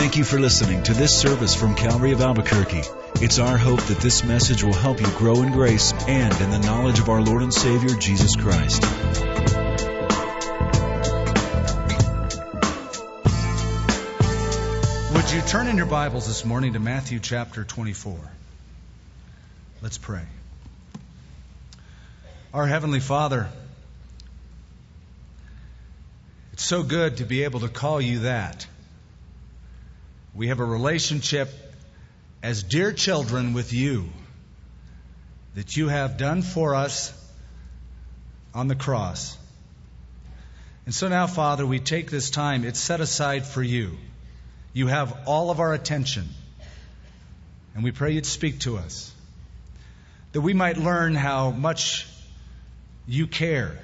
Thank you for listening to this service from Calvary of Albuquerque. It's our hope that this message will help you grow in grace and in the knowledge of our Lord and Savior, Jesus Christ. Would you turn in your Bibles this morning to Matthew chapter 24? Let's pray. Our Heavenly Father, it's so good to be able to call you that. We have a relationship as dear children with you that you have done for us on the cross. And so now, Father, we take this time, it's set aside for you. You have all of our attention. And we pray you'd speak to us. That we might learn how much you care.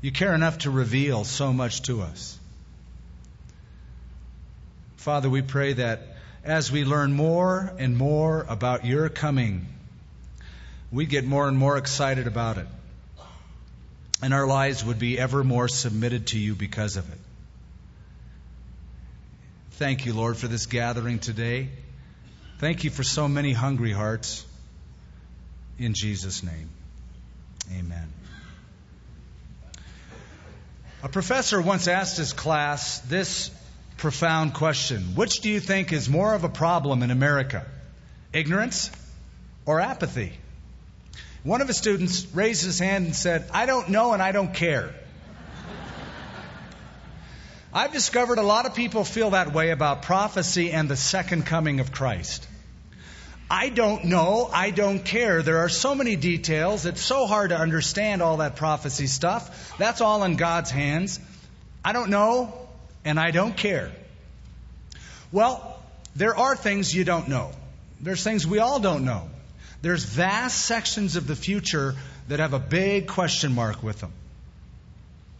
You care enough to reveal so much to us. Father, we pray that as we learn more and more about your coming, we get more and more excited about it. And our lives would be ever more submitted to you because of it. Thank you, Lord, for this gathering today. Thank you for so many hungry hearts. In Jesus' name, amen. A professor once asked his class this profound question Which do you think is more of a problem in America? Ignorance or apathy? One of his students raised his hand and said, I don't know and I don't care. I've discovered a lot of people feel that way about prophecy and the second coming of Christ. I don't know. I don't care. There are so many details. It's so hard to understand all that prophecy stuff. That's all in God's hands. I don't know and I don't care. Well, there are things you don't know. There's things we all don't know. There's vast sections of the future that have a big question mark with them.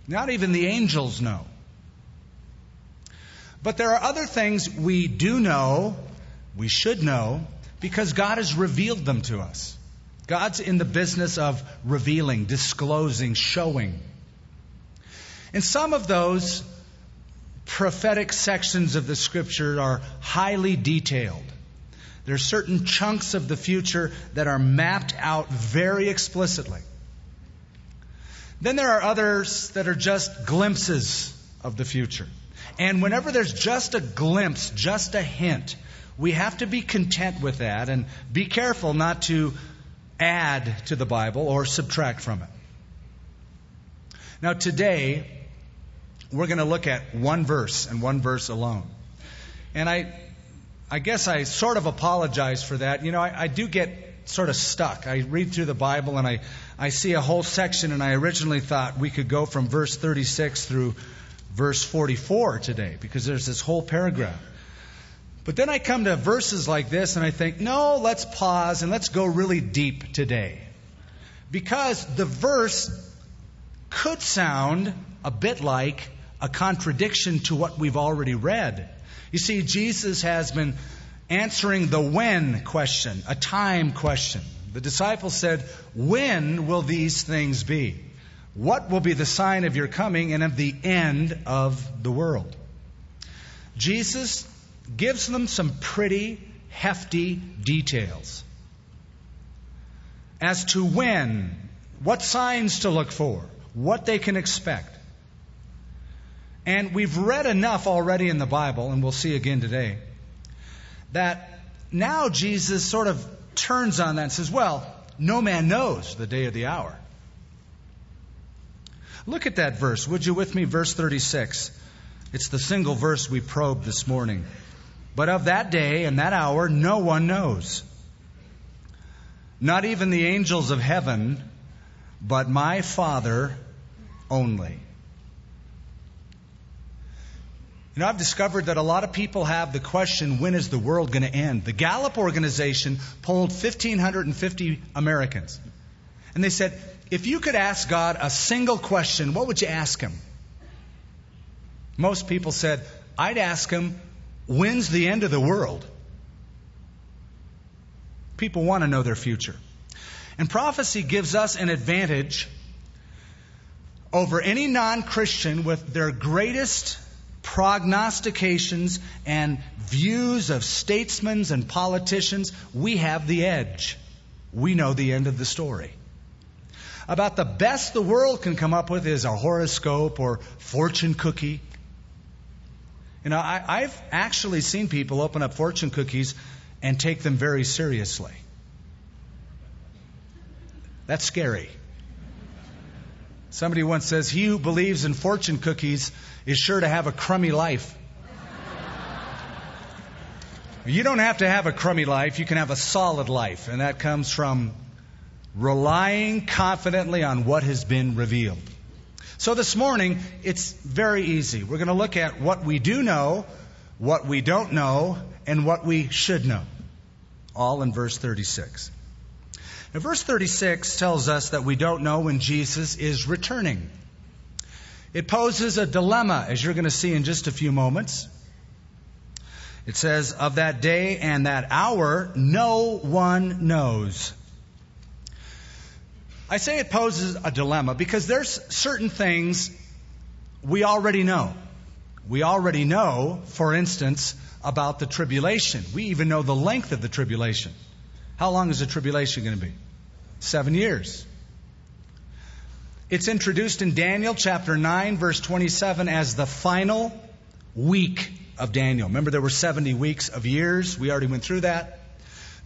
Not even the angels know. But there are other things we do know, we should know, because God has revealed them to us. God's in the business of revealing, disclosing, showing. And some of those prophetic sections of the scripture are highly detailed. There are certain chunks of the future that are mapped out very explicitly. Then there are others that are just glimpses of the future. And whenever there's just a glimpse, just a hint, we have to be content with that and be careful not to add to the Bible or subtract from it. Now, today, we're going to look at one verse and one verse alone. And I, I guess I sort of apologize for that. You know, I, I do get sort of stuck. I read through the Bible and I, I see a whole section, and I originally thought we could go from verse 36 through verse 44 today because there's this whole paragraph. But then I come to verses like this and I think, no, let's pause and let's go really deep today. Because the verse could sound a bit like a contradiction to what we've already read. You see, Jesus has been answering the when question, a time question. The disciples said, When will these things be? What will be the sign of your coming and of the end of the world? Jesus gives them some pretty hefty details as to when, what signs to look for, what they can expect. And we've read enough already in the Bible, and we'll see again today, that now Jesus sort of turns on that and says, Well, no man knows the day or the hour. Look at that verse, would you, with me? Verse 36. It's the single verse we probed this morning. But of that day and that hour, no one knows. Not even the angels of heaven, but my Father only. You know, I've discovered that a lot of people have the question, when is the world going to end? The Gallup organization polled 1,550 Americans. And they said, if you could ask God a single question, what would you ask him? Most people said, I'd ask him, when's the end of the world? People want to know their future. And prophecy gives us an advantage over any non Christian with their greatest prognostications and views of statesmen and politicians, we have the edge. We know the end of the story. About the best the world can come up with is a horoscope or fortune cookie. You know, I, have actually seen people open up fortune cookies and take them very seriously. That's scary. Somebody once says, He who believes in fortune cookies is sure to have a crummy life. You don't have to have a crummy life, you can have a solid life, and that comes from relying confidently on what has been revealed. So this morning, it's very easy. We're going to look at what we do know, what we don't know, and what we should know. All in verse 36. Now, verse 36 tells us that we don't know when Jesus is returning. It poses a dilemma, as you're going to see in just a few moments. It says, Of that day and that hour, no one knows. I say it poses a dilemma because there's certain things we already know. We already know, for instance, about the tribulation. We even know the length of the tribulation. How long is the tribulation going to be? Seven years. It's introduced in Daniel chapter 9, verse 27, as the final week of Daniel. Remember, there were 70 weeks of years. We already went through that.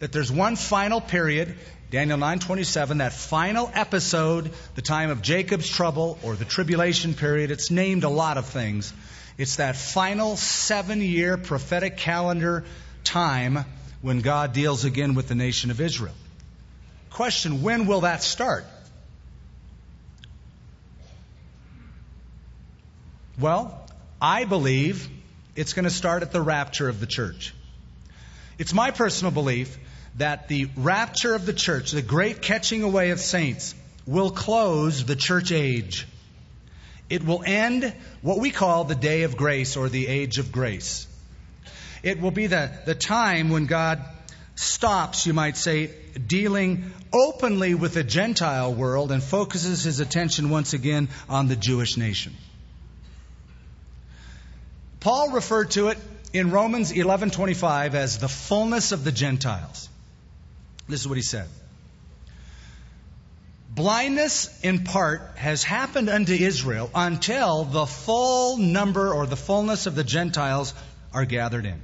That there's one final period, Daniel 9:27, that final episode, the time of Jacob's trouble or the tribulation period. It's named a lot of things. It's that final seven-year prophetic calendar time when God deals again with the nation of Israel. Question when will that start? Well, I believe it's going to start at the rapture of the church. It's my personal belief that the rapture of the church, the great catching away of saints, will close the church age. It will end what we call the day of grace or the age of grace. It will be the, the time when God stops, you might say, dealing openly with the Gentile world and focuses his attention once again on the Jewish nation. Paul referred to it in Romans 11:25 as the fullness of the Gentiles. This is what he said. Blindness in part has happened unto Israel until the full number or the fullness of the Gentiles are gathered in.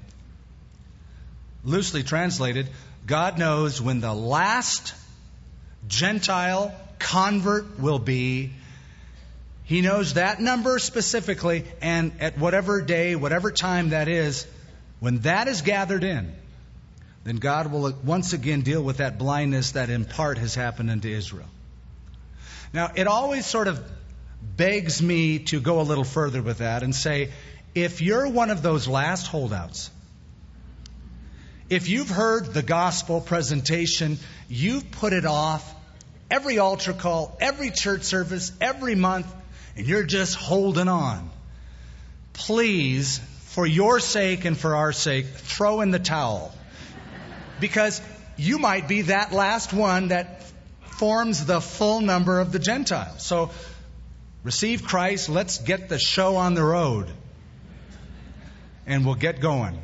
Loosely translated, God knows when the last Gentile convert will be. He knows that number specifically, and at whatever day, whatever time that is, when that is gathered in, then God will once again deal with that blindness that in part has happened unto Israel. Now, it always sort of begs me to go a little further with that and say, if you're one of those last holdouts, if you've heard the gospel presentation, you've put it off every altar call, every church service, every month, and you're just holding on. Please, for your sake and for our sake, throw in the towel. Because you might be that last one that forms the full number of the Gentiles. So, receive Christ, let's get the show on the road. And we'll get going.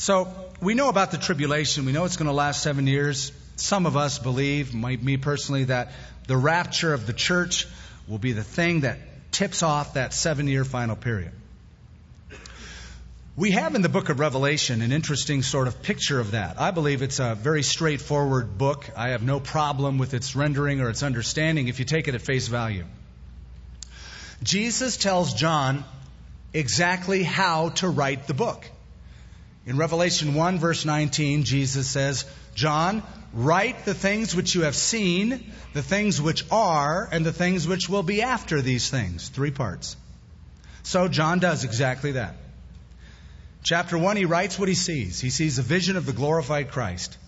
So we know about the tribulation. We know it's going to last seven years. Some of us believe, me personally, that the rapture of the church will be the thing that tips off that seven year final period. We have in the book of Revelation an interesting sort of picture of that. I believe it's a very straightforward book. I have no problem with its rendering or its understanding if you take it at face value. Jesus tells John exactly how to write the book. In Revelation 1, verse 19, Jesus says, John, write the things which you have seen, the things which are, and the things which will be after these things. Three parts. So John does exactly that. Chapter 1, he writes what he sees. He sees a vision of the glorified Christ.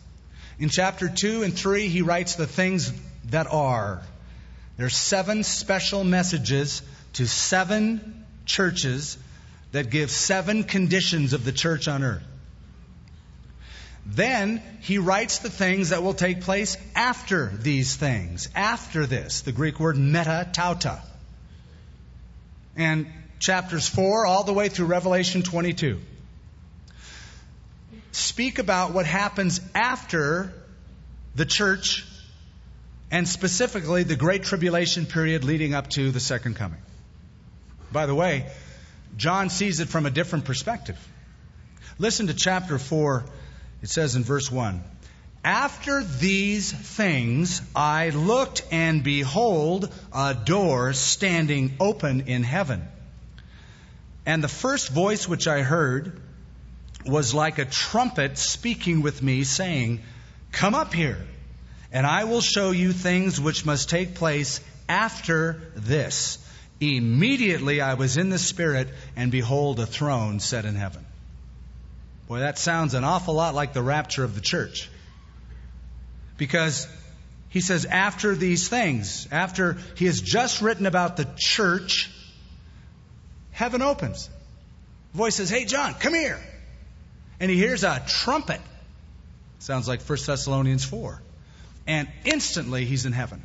In chapter 2 and 3, he writes the things that are. There's seven special messages to seven churches that gives seven conditions of the church on earth. Then he writes the things that will take place after these things, after this, the Greek word meta tauta. And chapters 4 all the way through Revelation 22 speak about what happens after the church and specifically the Great Tribulation period leading up to the second coming. By the way, John sees it from a different perspective. Listen to chapter 4. It says in verse 1 After these things I looked, and behold, a door standing open in heaven. And the first voice which I heard was like a trumpet speaking with me, saying, Come up here, and I will show you things which must take place after this. Immediately I was in the Spirit, and behold, a throne set in heaven. Boy, that sounds an awful lot like the rapture of the church. Because he says, after these things, after he has just written about the church, heaven opens. voice says, Hey, John, come here. And he hears a trumpet. Sounds like 1 Thessalonians 4. And instantly he's in heaven.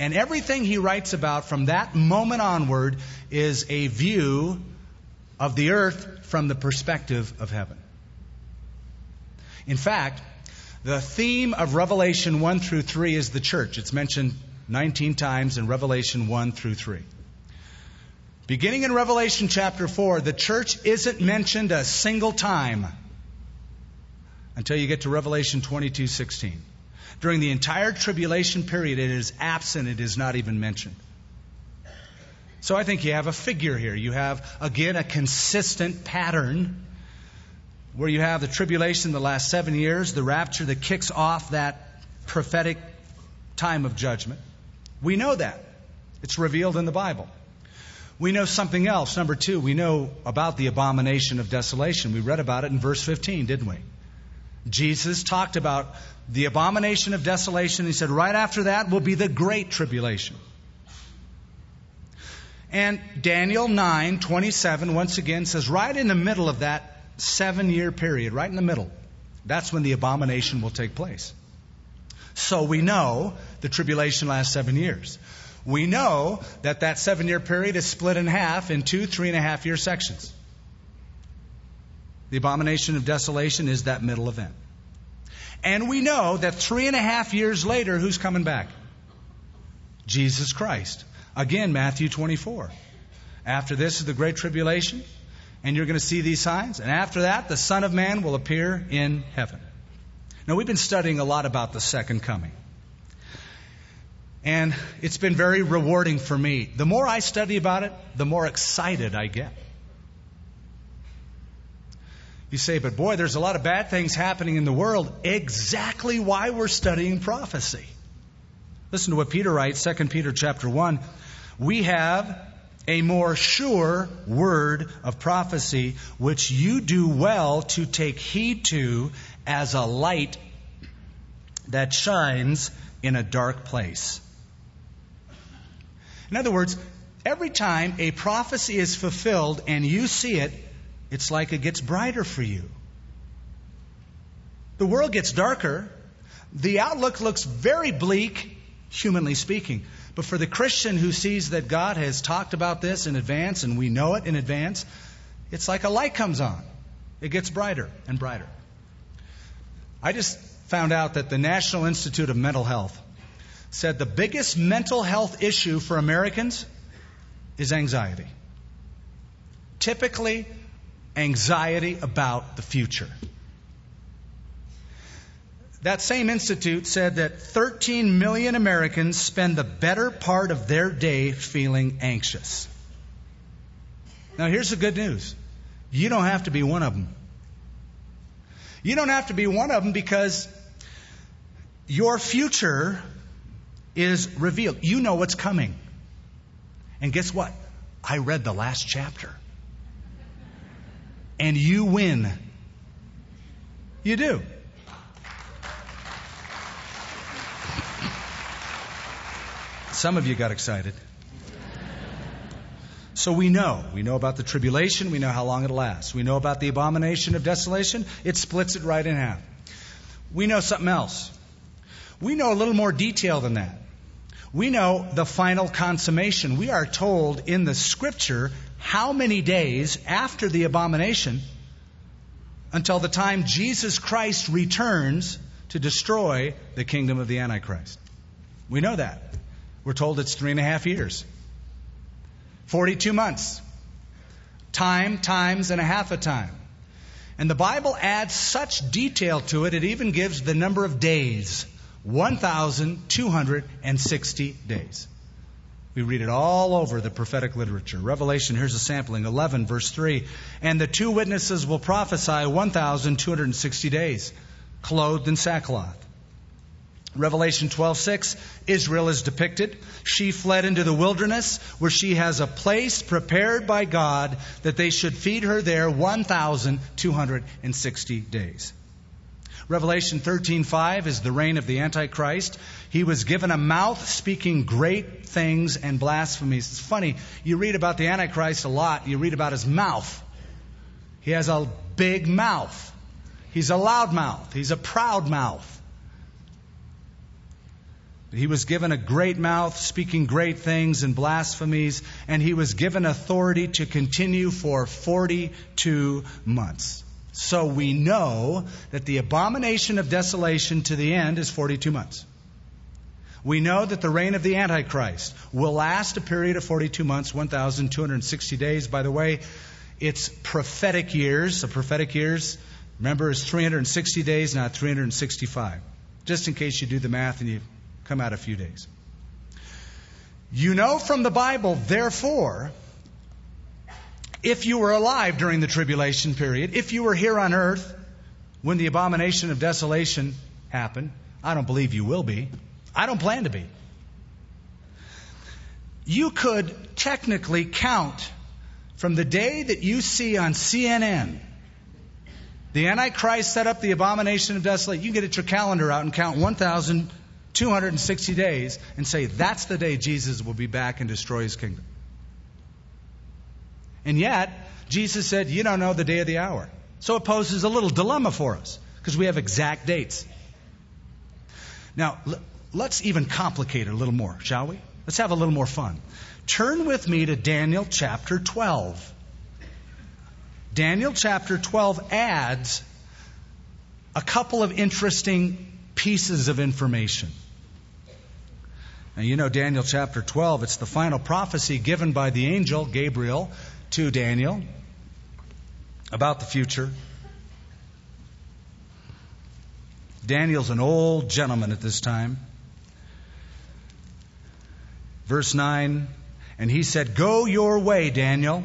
And everything he writes about from that moment onward is a view of the earth from the perspective of heaven. In fact, the theme of Revelation 1 through 3 is the church. It's mentioned 19 times in Revelation 1 through 3. Beginning in Revelation chapter 4, the church isn't mentioned a single time until you get to Revelation 22:16. During the entire tribulation period, it is absent, it is not even mentioned. So I think you have a figure here. You have, again, a consistent pattern where you have the tribulation the last seven years, the rapture that kicks off that prophetic time of judgment. We know that. It's revealed in the Bible. We know something else. Number two, we know about the abomination of desolation. We read about it in verse 15, didn't we? Jesus talked about the abomination of desolation. He said, right after that will be the great tribulation. And Daniel 9 27 once again says, right in the middle of that seven year period, right in the middle, that's when the abomination will take place. So we know the tribulation lasts seven years. We know that that seven year period is split in half in two three and a half year sections. The abomination of desolation is that middle event. And we know that three and a half years later, who's coming back? Jesus Christ. Again, Matthew 24. After this is the Great Tribulation, and you're going to see these signs. And after that, the Son of Man will appear in heaven. Now, we've been studying a lot about the second coming. And it's been very rewarding for me. The more I study about it, the more excited I get. You say, but boy, there's a lot of bad things happening in the world. Exactly why we're studying prophecy. Listen to what Peter writes, 2 Peter chapter 1. We have a more sure word of prophecy, which you do well to take heed to as a light that shines in a dark place. In other words, every time a prophecy is fulfilled and you see it, it's like it gets brighter for you. The world gets darker. The outlook looks very bleak, humanly speaking. But for the Christian who sees that God has talked about this in advance and we know it in advance, it's like a light comes on. It gets brighter and brighter. I just found out that the National Institute of Mental Health said the biggest mental health issue for Americans is anxiety. Typically, anxiety about the future. That same institute said that 13 million Americans spend the better part of their day feeling anxious. Now, here's the good news you don't have to be one of them. You don't have to be one of them because your future is revealed. You know what's coming. And guess what? I read the last chapter and you win. You do. Some of you got excited. So we know. We know about the tribulation. We know how long it'll last. We know about the abomination of desolation. It splits it right in half. We know something else. We know a little more detail than that. We know the final consummation. We are told in the scripture how many days after the abomination until the time Jesus Christ returns to destroy the kingdom of the Antichrist. We know that. We're told it's three and a half years, 42 months, time, times, and a half a time. And the Bible adds such detail to it, it even gives the number of days 1,260 days. We read it all over the prophetic literature. Revelation, here's a sampling 11, verse 3. And the two witnesses will prophesy 1,260 days, clothed in sackcloth. Revelation 12:6 Israel is depicted. She fled into the wilderness where she has a place prepared by God that they should feed her there 1260 days. Revelation 13:5 is the reign of the antichrist. He was given a mouth speaking great things and blasphemies. It's funny, you read about the antichrist a lot, you read about his mouth. He has a big mouth. He's a loud mouth. He's a proud mouth. He was given a great mouth, speaking great things and blasphemies, and he was given authority to continue for 42 months. So we know that the abomination of desolation to the end is 42 months. We know that the reign of the Antichrist will last a period of 42 months, 1,260 days. By the way, it's prophetic years. The prophetic years, remember, is 360 days, not 365. Just in case you do the math and you come out a few days. You know from the Bible, therefore, if you were alive during the tribulation period, if you were here on earth when the abomination of desolation happened, I don't believe you will be. I don't plan to be. You could technically count from the day that you see on CNN the Antichrist set up the abomination of desolation. You can get your calendar out and count 1,260 days and say that's the day Jesus will be back and destroy his kingdom. And yet, Jesus said, You don't know the day of the hour. So it poses a little dilemma for us because we have exact dates. Now, let's even complicate it a little more, shall we? Let's have a little more fun. Turn with me to Daniel chapter 12. Daniel chapter 12 adds a couple of interesting pieces of information. Now, you know, Daniel chapter 12, it's the final prophecy given by the angel Gabriel to Daniel about the future. Daniel's an old gentleman at this time. Verse 9, and he said, Go your way, Daniel,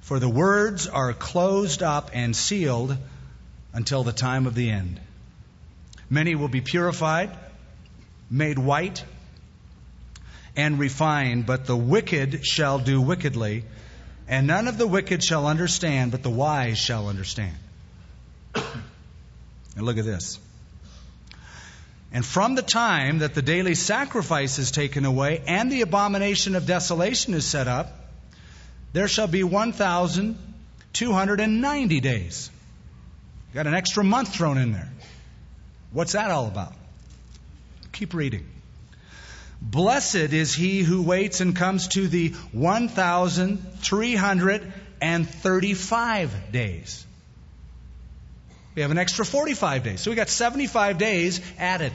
for the words are closed up and sealed until the time of the end. Many will be purified, made white, and refined, but the wicked shall do wickedly, and none of the wicked shall understand, but the wise shall understand. and look at this. And from the time that the daily sacrifice is taken away and the abomination of desolation is set up, there shall be 1,290 days. Got an extra month thrown in there. What's that all about? Keep reading. Blessed is he who waits and comes to the 1,335 days. We have an extra 45 days. So we got 75 days added.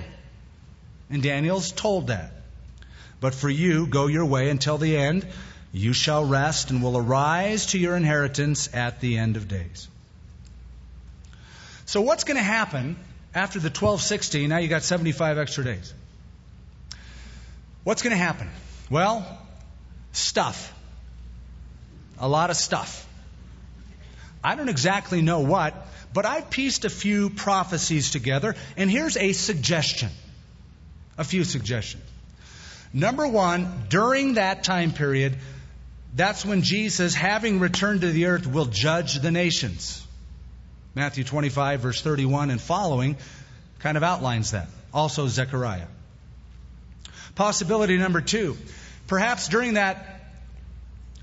And Daniel's told that. But for you, go your way until the end. You shall rest and will arise to your inheritance at the end of days. So, what's going to happen after the 1260? Now you got 75 extra days. What's going to happen? Well, stuff. A lot of stuff. I don't exactly know what, but I've pieced a few prophecies together, and here's a suggestion. A few suggestions. Number one, during that time period, that's when Jesus, having returned to the earth, will judge the nations. Matthew 25, verse 31 and following kind of outlines that. Also, Zechariah. Possibility number two, perhaps during that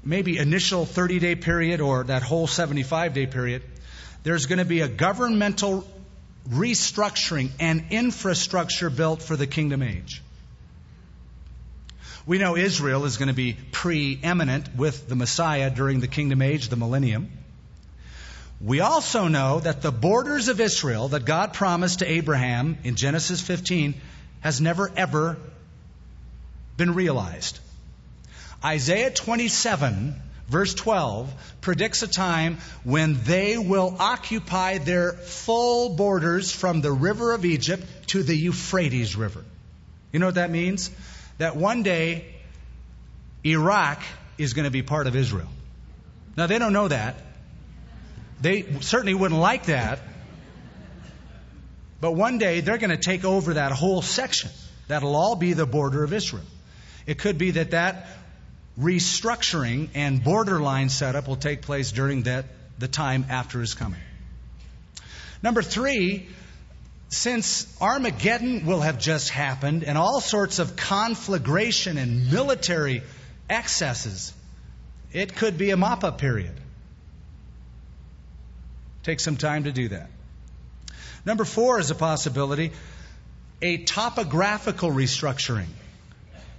maybe initial 30 day period or that whole 75 day period, there's going to be a governmental restructuring and infrastructure built for the kingdom age. We know Israel is going to be preeminent with the Messiah during the kingdom age, the millennium. We also know that the borders of Israel that God promised to Abraham in Genesis 15 has never ever been realized. Isaiah 27 verse 12 predicts a time when they will occupy their full borders from the river of Egypt to the Euphrates River. You know what that means? That one day Iraq is going to be part of Israel. Now they don't know that. They certainly wouldn't like that. But one day they're going to take over that whole section. That'll all be the border of Israel. It could be that that restructuring and borderline setup will take place during that, the time after his coming. Number three, since Armageddon will have just happened and all sorts of conflagration and military excesses, it could be a mop up period. Take some time to do that. Number four is a possibility a topographical restructuring.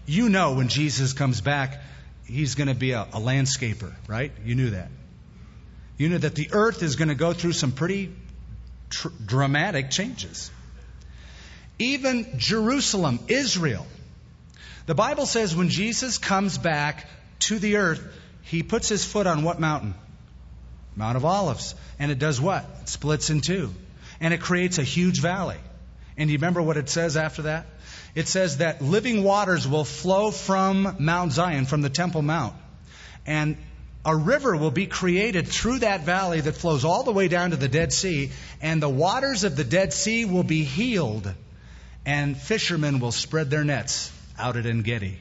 You know when Jesus comes back, he's going to be a, a, landscaper, right? You knew that. You knew that the earth is going to go through some pretty tr- dramatic changes. Even Jerusalem, Israel. The Bible says when Jesus comes back to the earth, he puts his foot on what mountain? Mount of Olives. And it does what? It splits in two. And it creates a huge valley. And you remember what it says after that? It says that living waters will flow from Mount Zion, from the Temple Mount. And a river will be created through that valley that flows all the way down to the Dead Sea. And the waters of the Dead Sea will be healed. And fishermen will spread their nets out at En Gedi.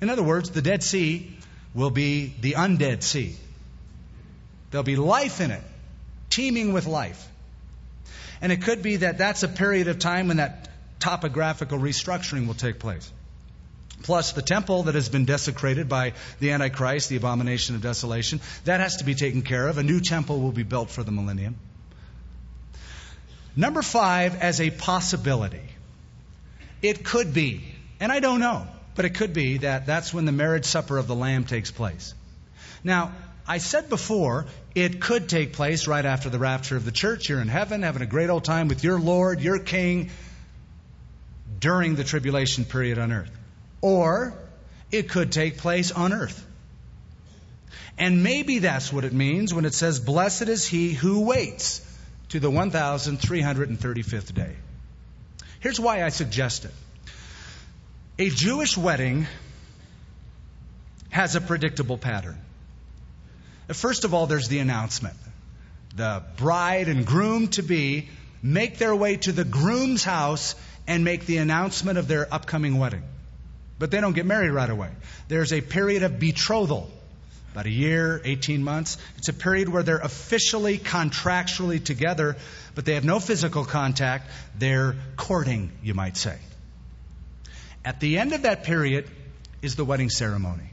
In other words, the Dead Sea will be the undead sea. There'll be life in it, teeming with life. And it could be that that's a period of time when that topographical restructuring will take place. Plus, the temple that has been desecrated by the Antichrist, the abomination of desolation, that has to be taken care of. A new temple will be built for the millennium. Number five, as a possibility, it could be, and I don't know, but it could be that that's when the marriage supper of the Lamb takes place. Now, I said before, it could take place right after the rapture of the church. You're in heaven, having a great old time with your Lord, your King, during the tribulation period on earth. Or it could take place on earth. And maybe that's what it means when it says, Blessed is he who waits to the 1335th day. Here's why I suggest it. A Jewish wedding has a predictable pattern. First of all, there's the announcement. The bride and groom to be make their way to the groom's house and make the announcement of their upcoming wedding. But they don't get married right away. There's a period of betrothal, about a year, 18 months. It's a period where they're officially, contractually together, but they have no physical contact. They're courting, you might say. At the end of that period is the wedding ceremony.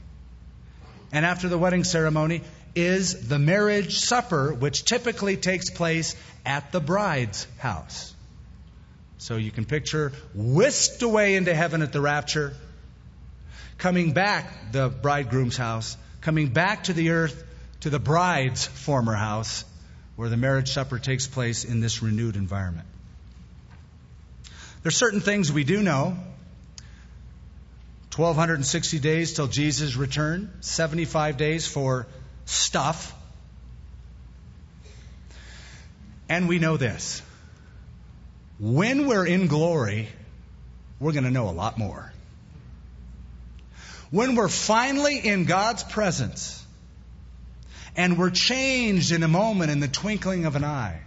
And after the wedding ceremony, is the marriage supper, which typically takes place at the bride's house. So you can picture whisked away into heaven at the rapture, coming back the bridegroom's house, coming back to the earth to the bride's former house, where the marriage supper takes place in this renewed environment. There's certain things we do know 1,260 days till Jesus' return, 75 days for stuff. And we know this. When we're in glory, we're going to know a lot more. When we're finally in God's presence and we're changed in a moment in the twinkling of an eye,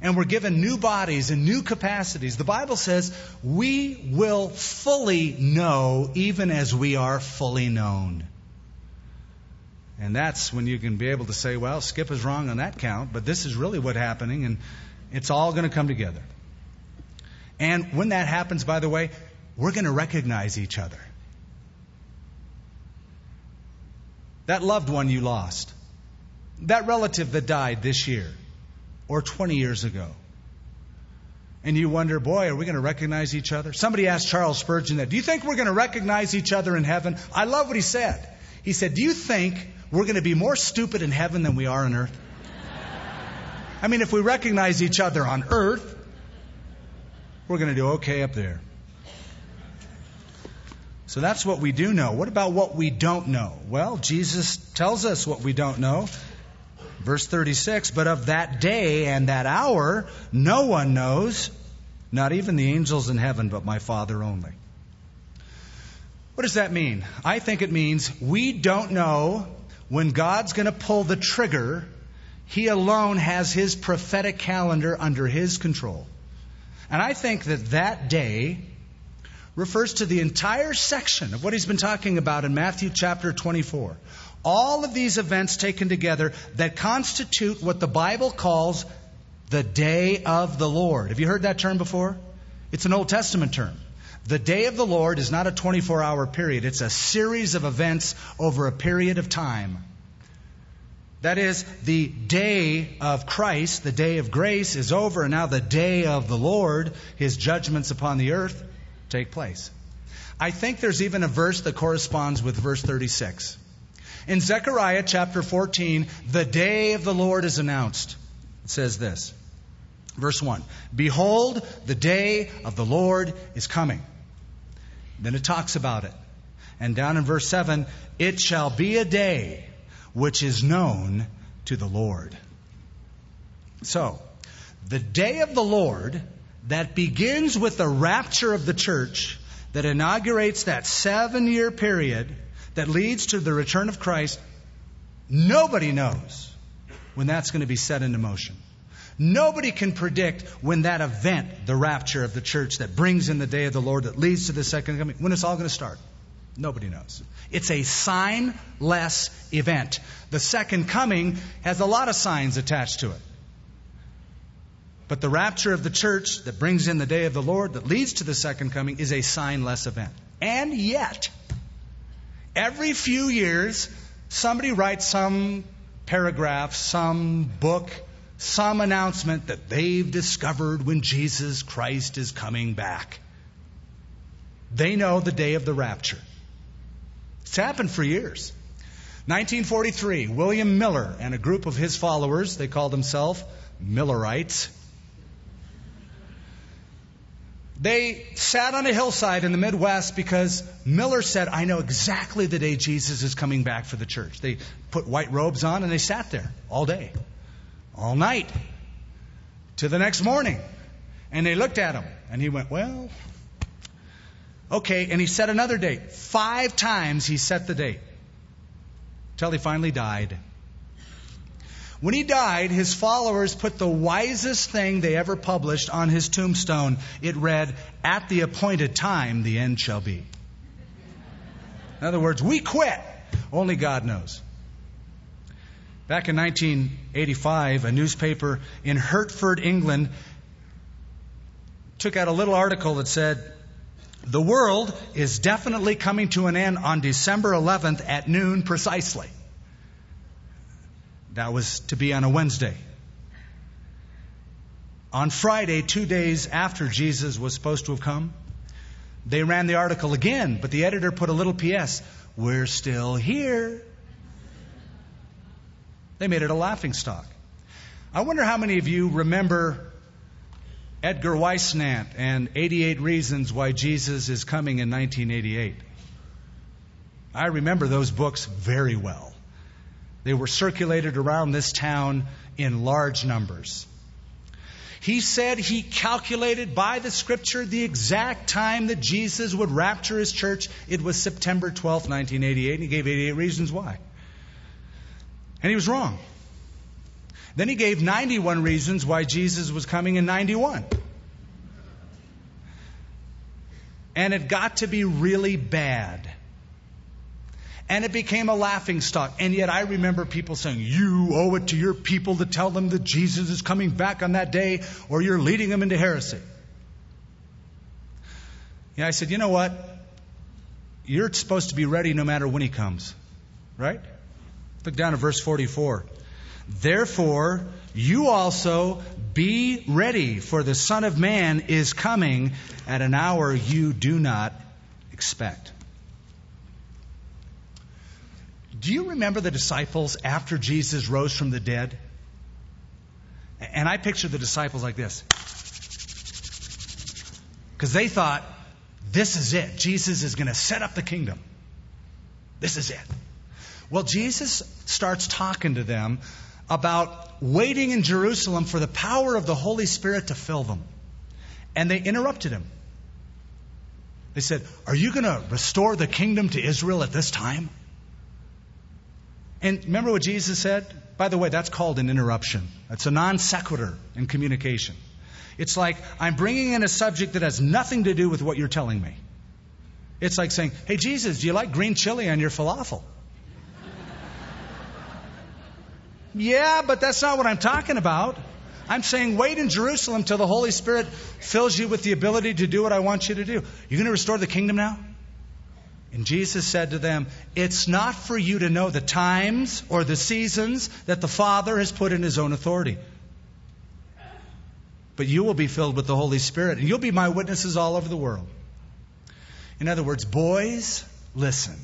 and we're given new bodies and new capacities, the Bible says we will fully know even as we are fully known. And that's when you can be able to say, well, Skip is wrong on that count, but this is really what's happening, and it's all going to come together. And when that happens, by the way, we're going to recognize each other. That loved one you lost, that relative that died this year or 20 years ago, And you wonder, boy, are we going to recognize each other? Somebody asked Charles Spurgeon that. Do you think we're going to recognize each other in heaven? I love what he said. He said, Do you think we're going to be more stupid in heaven than we are on earth? I mean, if we recognize each other on earth, we're going to do okay up there. So that's what we do know. What about what we don't know? Well, Jesus tells us what we don't know. Verse 36 But of that day and that hour, no one knows, not even the angels in heaven, but my Father only. What does that mean? I think it means we don't know when God's going to pull the trigger. He alone has his prophetic calendar under his control. And I think that that day refers to the entire section of what he's been talking about in Matthew chapter 24. All of these events taken together that constitute what the Bible calls the day of the Lord. Have you heard that term before? It's an Old Testament term. The day of the Lord is not a 24 hour period, it's a series of events over a period of time. That is, the day of Christ, the day of grace, is over, and now the day of the Lord, his judgments upon the earth, take place. I think there's even a verse that corresponds with verse 36. In Zechariah chapter 14, the day of the Lord is announced. It says this. Verse 1 Behold, the day of the Lord is coming. Then it talks about it. And down in verse 7, it shall be a day which is known to the Lord. So, the day of the Lord that begins with the rapture of the church, that inaugurates that seven year period that leads to the return of Christ, nobody knows when that's going to be set into motion. Nobody can predict when that event, the rapture of the church that brings in the day of the Lord, that leads to the second coming, when it's all going to start. Nobody knows. It's a signless event. The second coming has a lot of signs attached to it. But the rapture of the church that brings in the day of the Lord, that leads to the second coming, is a signless event. And yet, every few years, somebody writes some paragraph, some book, some announcement that they've discovered when Jesus Christ is coming back. They know the day of the rapture. It's happened for years. 1943, William Miller and a group of his followers, they called themselves Millerites, they sat on a hillside in the Midwest because Miller said, I know exactly the day Jesus is coming back for the church. They put white robes on and they sat there all day, all night, to the next morning. And they looked at him and he went, Well, okay. And he set another date. Five times he set the date till he finally died. When he died, his followers put the wisest thing they ever published on his tombstone. It read, At the appointed time, the end shall be. In other words, we quit. Only God knows. Back in 1985, a newspaper in Hertford, England, took out a little article that said, The world is definitely coming to an end on December 11th at noon precisely. That was to be on a Wednesday. On Friday, two days after Jesus was supposed to have come, they ran the article again, but the editor put a little PS We're still here. They made it a laughing stock. I wonder how many of you remember Edgar Whisenant and 88 Reasons Why Jesus is Coming in 1988. I remember those books very well. They were circulated around this town in large numbers. He said he calculated by the scripture the exact time that Jesus would rapture his church. It was September 12, 1988, and he gave 88 reasons why. And he was wrong. Then he gave 91 reasons why Jesus was coming in 91. And it got to be really bad and it became a laughing stock. And yet I remember people saying, You owe it to your people to tell them that Jesus is coming back on that day, or you're leading them into heresy. Yeah, I said, You know what? You're supposed to be ready no matter when he comes, right? Look down at verse 44. Therefore, you also be ready, for the Son of Man is coming at an hour you do not expect. Do you remember the disciples after Jesus rose from the dead? And I picture the disciples like this. Because they thought, this is it. Jesus is going to set up the kingdom. This is it. Well, Jesus starts talking to them about waiting in Jerusalem for the power of the Holy Spirit to fill them. And they interrupted him. They said, Are you going to restore the kingdom to Israel at this time? And remember what Jesus said? By the way, that's called an interruption. It's a non sequitur in communication. It's like I'm bringing in a subject that has nothing to do with what you're telling me. It's like saying, Hey, Jesus, do you like green chili on your falafel? Yeah, but that's not what I'm talking about. I'm saying wait in Jerusalem till the Holy Spirit fills you with the ability to do what I want you to do. You're going to restore the kingdom now? And Jesus said to them, It's not for you to know the times or the seasons that the Father has put in His own authority. But you will be filled with the Holy Spirit, and you'll be my witnesses all over the world. In other words, boys, listen.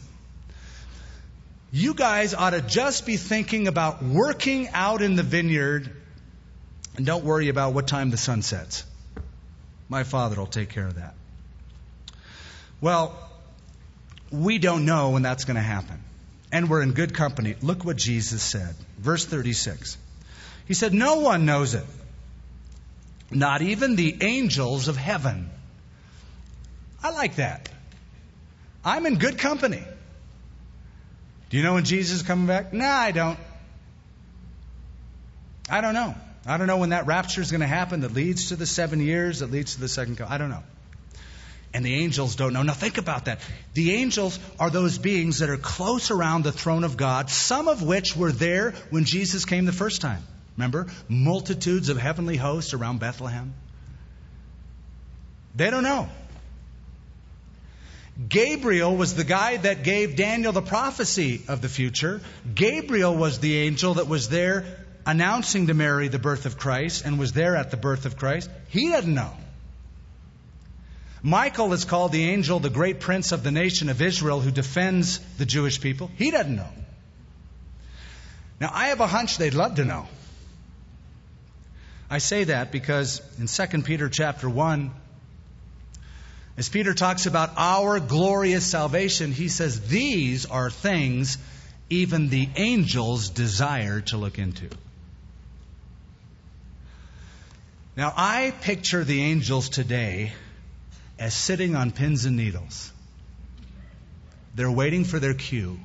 You guys ought to just be thinking about working out in the vineyard and don't worry about what time the sun sets. My Father will take care of that. Well, we don't know when that's going to happen. And we're in good company. Look what Jesus said. Verse 36. He said, No one knows it, not even the angels of heaven. I like that. I'm in good company. Do you know when Jesus is coming back? No, I don't. I don't know. I don't know when that rapture is going to happen that leads to the seven years, that leads to the second coming. I don't know. And the angels don't know. Now think about that. The angels are those beings that are close around the throne of God, some of which were there when Jesus came the first time. Remember? Multitudes of heavenly hosts around Bethlehem. They don't know. Gabriel was the guy that gave Daniel the prophecy of the future. Gabriel was the angel that was there announcing to Mary the birth of Christ and was there at the birth of Christ. He doesn't know. Michael is called the angel, the great prince of the nation of Israel who defends the Jewish people. He doesn't know. Now, I have a hunch they'd love to know. I say that because in 2 Peter chapter 1, as Peter talks about our glorious salvation, he says, These are things even the angels desire to look into. Now, I picture the angels today as sitting on pins and needles. They're waiting for their cue.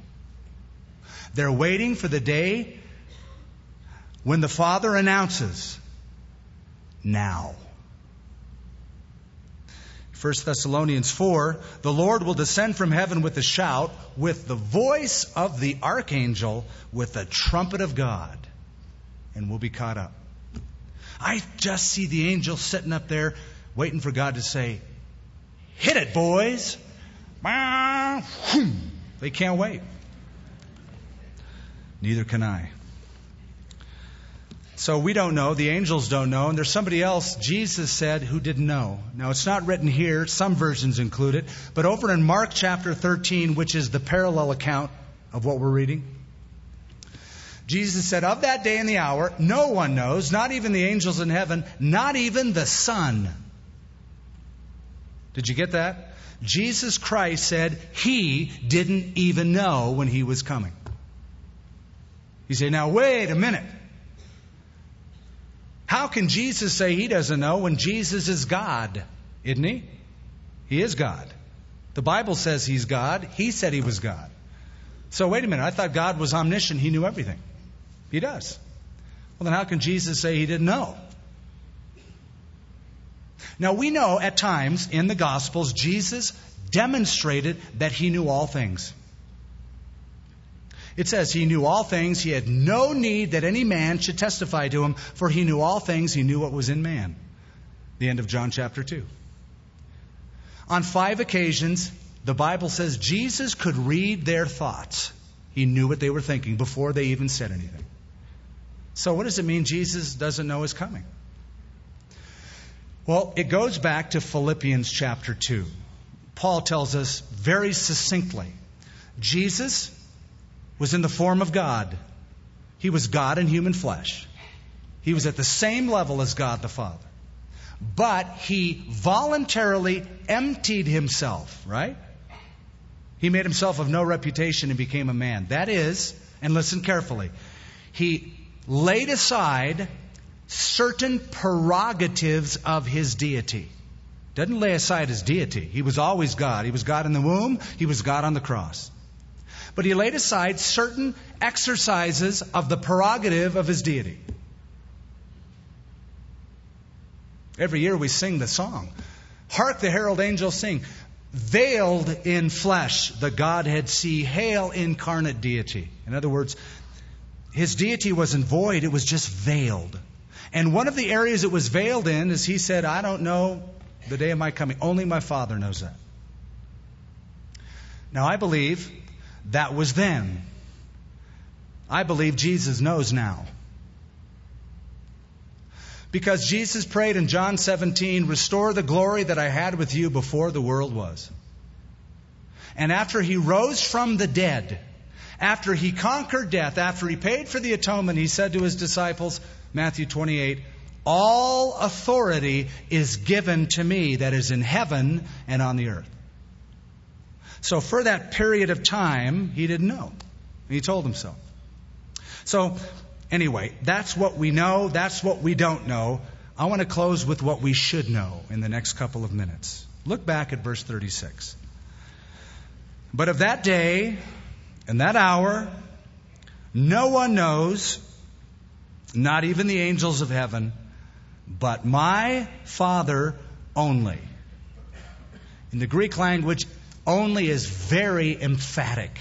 They're waiting for the day when the Father announces, now. 1 Thessalonians 4 The Lord will descend from heaven with a shout, with the voice of the archangel, with the trumpet of God, and we'll be caught up. I just see the angels sitting up there waiting for God to say, Hit it, boys. They can't wait. Neither can I. So we don't know. The angels don't know. And there's somebody else, Jesus said, who didn't know. Now, it's not written here. Some versions include it. But over in Mark chapter 13, which is the parallel account of what we're reading, Jesus said, Of that day and the hour, no one knows, not even the angels in heaven, not even the Son did you get that? Jesus Christ said he didn't even know when he was coming. You say, now wait a minute. How can Jesus say he doesn't know when Jesus is God? Isn't he? He is God. The Bible says he's God. He said he was God. So wait a minute. I thought God was omniscient. He knew everything. He does. Well, then how can Jesus say he didn't know? Now, we know at times in the Gospels, Jesus demonstrated that he knew all things. It says he knew all things. He had no need that any man should testify to him, for he knew all things. He knew what was in man. The end of John chapter 2. On five occasions, the Bible says Jesus could read their thoughts. He knew what they were thinking before they even said anything. So, what does it mean Jesus doesn't know is coming? Well, it goes back to Philippians chapter 2. Paul tells us very succinctly Jesus was in the form of God. He was God in human flesh. He was at the same level as God the Father. But he voluntarily emptied himself, right? He made himself of no reputation and became a man. That is, and listen carefully, he laid aside certain prerogatives of his deity. Doesn't lay aside his deity. He was always God. He was God in the womb, he was God on the cross. But he laid aside certain exercises of the prerogative of his deity. Every year we sing the song. Hark the herald angels sing. Veiled in flesh, the Godhead see. Hail incarnate deity. In other words, his deity wasn't void, it was just veiled. And one of the areas it was veiled in is he said, I don't know the day of my coming. Only my Father knows that. Now, I believe that was then. I believe Jesus knows now. Because Jesus prayed in John 17, Restore the glory that I had with you before the world was. And after he rose from the dead, after he conquered death, after he paid for the atonement, he said to his disciples, Matthew 28, All authority is given to me that is in heaven and on the earth. So for that period of time, he didn't know. He told them so. So, anyway, that's what we know, that's what we don't know. I want to close with what we should know in the next couple of minutes. Look back at verse 36. But of that day and that hour, no one knows, not even the angels of heaven, but my Father only. In the Greek language, only is very emphatic.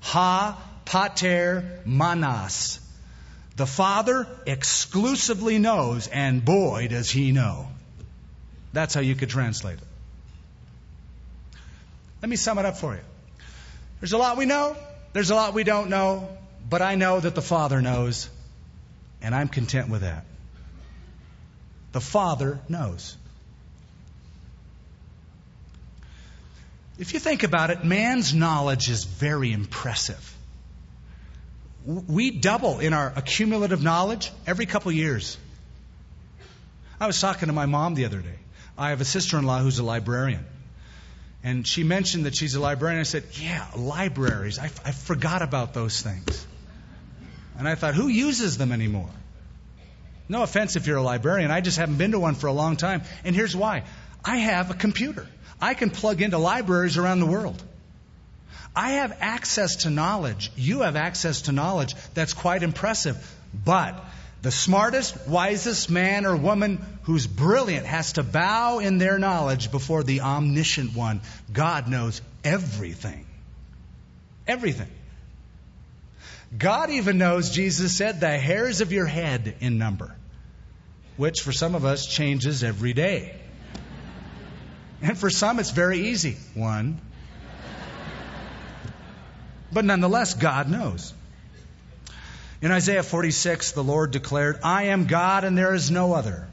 Ha pater monos. The Father exclusively knows, and boy, does he know. That's how you could translate it. Let me sum it up for you. There's a lot we know, there's a lot we don't know, but I know that the Father knows, and I'm content with that. The Father knows. If you think about it, man's knowledge is very impressive. We double in our accumulative knowledge every couple years. I was talking to my mom the other day. I have a sister in law who's a librarian. And she mentioned that she's a librarian. I said, Yeah, libraries. I, I forgot about those things. And I thought, who uses them anymore? No offense if you're a librarian. I just haven't been to one for a long time. And here's why I have a computer. I can plug into libraries around the world. I have access to knowledge. You have access to knowledge that's quite impressive. But the smartest, wisest man or woman who's brilliant has to bow in their knowledge before the omniscient one. God knows everything. Everything. God even knows, Jesus said, the hairs of your head in number, which for some of us changes every day. And for some, it's very easy. One. But nonetheless, God knows. In Isaiah 46, the Lord declared, I am God and there is no other.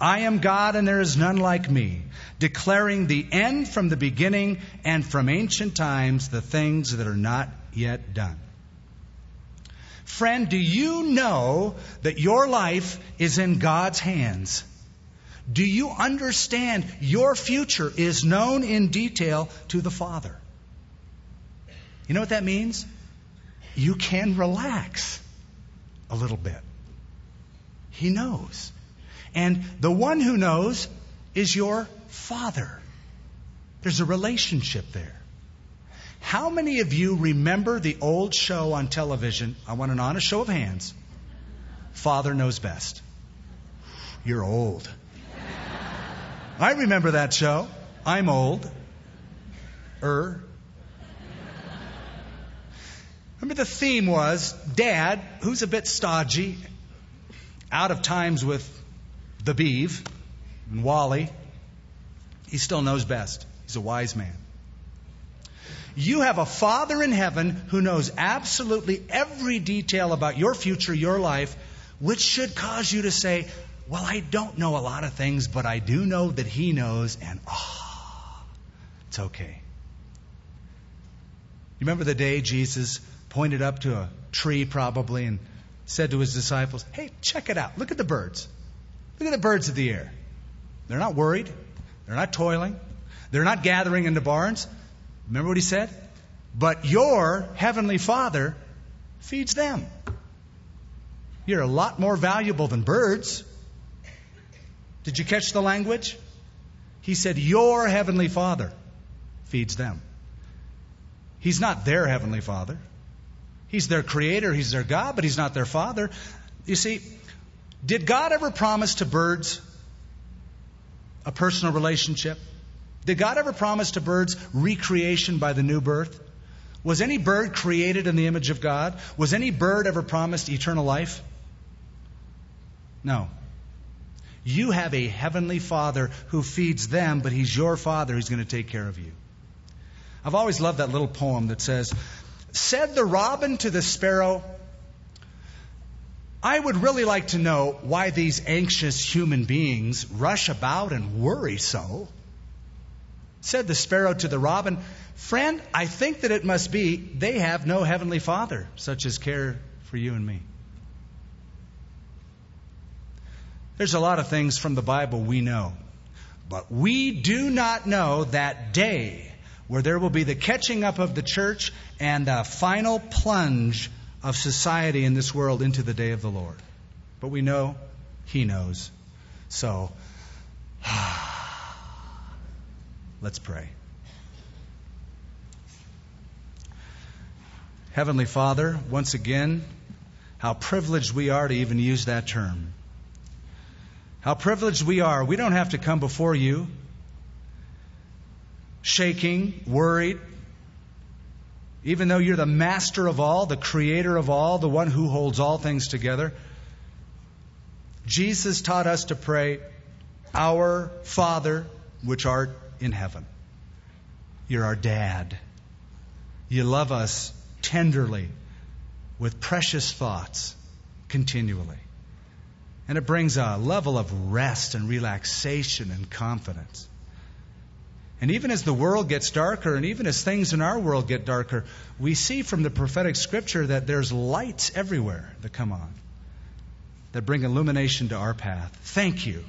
I am God and there is none like me, declaring the end from the beginning and from ancient times the things that are not yet done. Friend, do you know that your life is in God's hands? Do you understand your future is known in detail to the Father? You know what that means? You can relax a little bit. He knows. And the one who knows is your Father. There's a relationship there. How many of you remember the old show on television? I want an honest show of hands. Father knows best. You're old. I remember that show. I'm old. Er. Remember the theme was Dad, who's a bit stodgy, out of times with the Beav and Wally. He still knows best. He's a wise man. You have a Father in heaven who knows absolutely every detail about your future, your life, which should cause you to say, Well, I don't know a lot of things, but I do know that He knows, and ah, oh, it's okay. You remember the day Jesus pointed up to a tree, probably, and said to his disciples, Hey, check it out. Look at the birds. Look at the birds of the air. They're not worried. They're not toiling. They're not gathering in the barns. Remember what he said? But your heavenly Father feeds them. You're a lot more valuable than birds. Did you catch the language? He said, Your heavenly Father feeds them. He's not their heavenly Father. He's their creator, He's their God, but He's not their Father. You see, did God ever promise to birds a personal relationship? Did God ever promise to birds recreation by the new birth? Was any bird created in the image of God? Was any bird ever promised eternal life? No. You have a heavenly Father who feeds them, but He's your Father who's going to take care of you. I've always loved that little poem that says, Said the robin to the sparrow, I would really like to know why these anxious human beings rush about and worry so. Said the sparrow to the robin, Friend, I think that it must be they have no heavenly father, such as care for you and me. There's a lot of things from the Bible we know, but we do not know that day where there will be the catching up of the church and the final plunge of society in this world into the day of the Lord. But we know He knows. So, let's pray. Heavenly Father, once again, how privileged we are to even use that term. How privileged we are. We don't have to come before you shaking, worried, even though you're the master of all, the creator of all, the one who holds all things together. Jesus taught us to pray, Our Father, which art in heaven. You're our dad. You love us tenderly with precious thoughts continually. And it brings a level of rest and relaxation and confidence. And even as the world gets darker, and even as things in our world get darker, we see from the prophetic scripture that there's lights everywhere that come on, that bring illumination to our path. Thank you.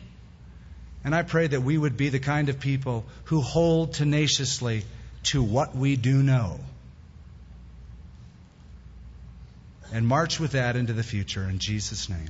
And I pray that we would be the kind of people who hold tenaciously to what we do know and march with that into the future in Jesus' name.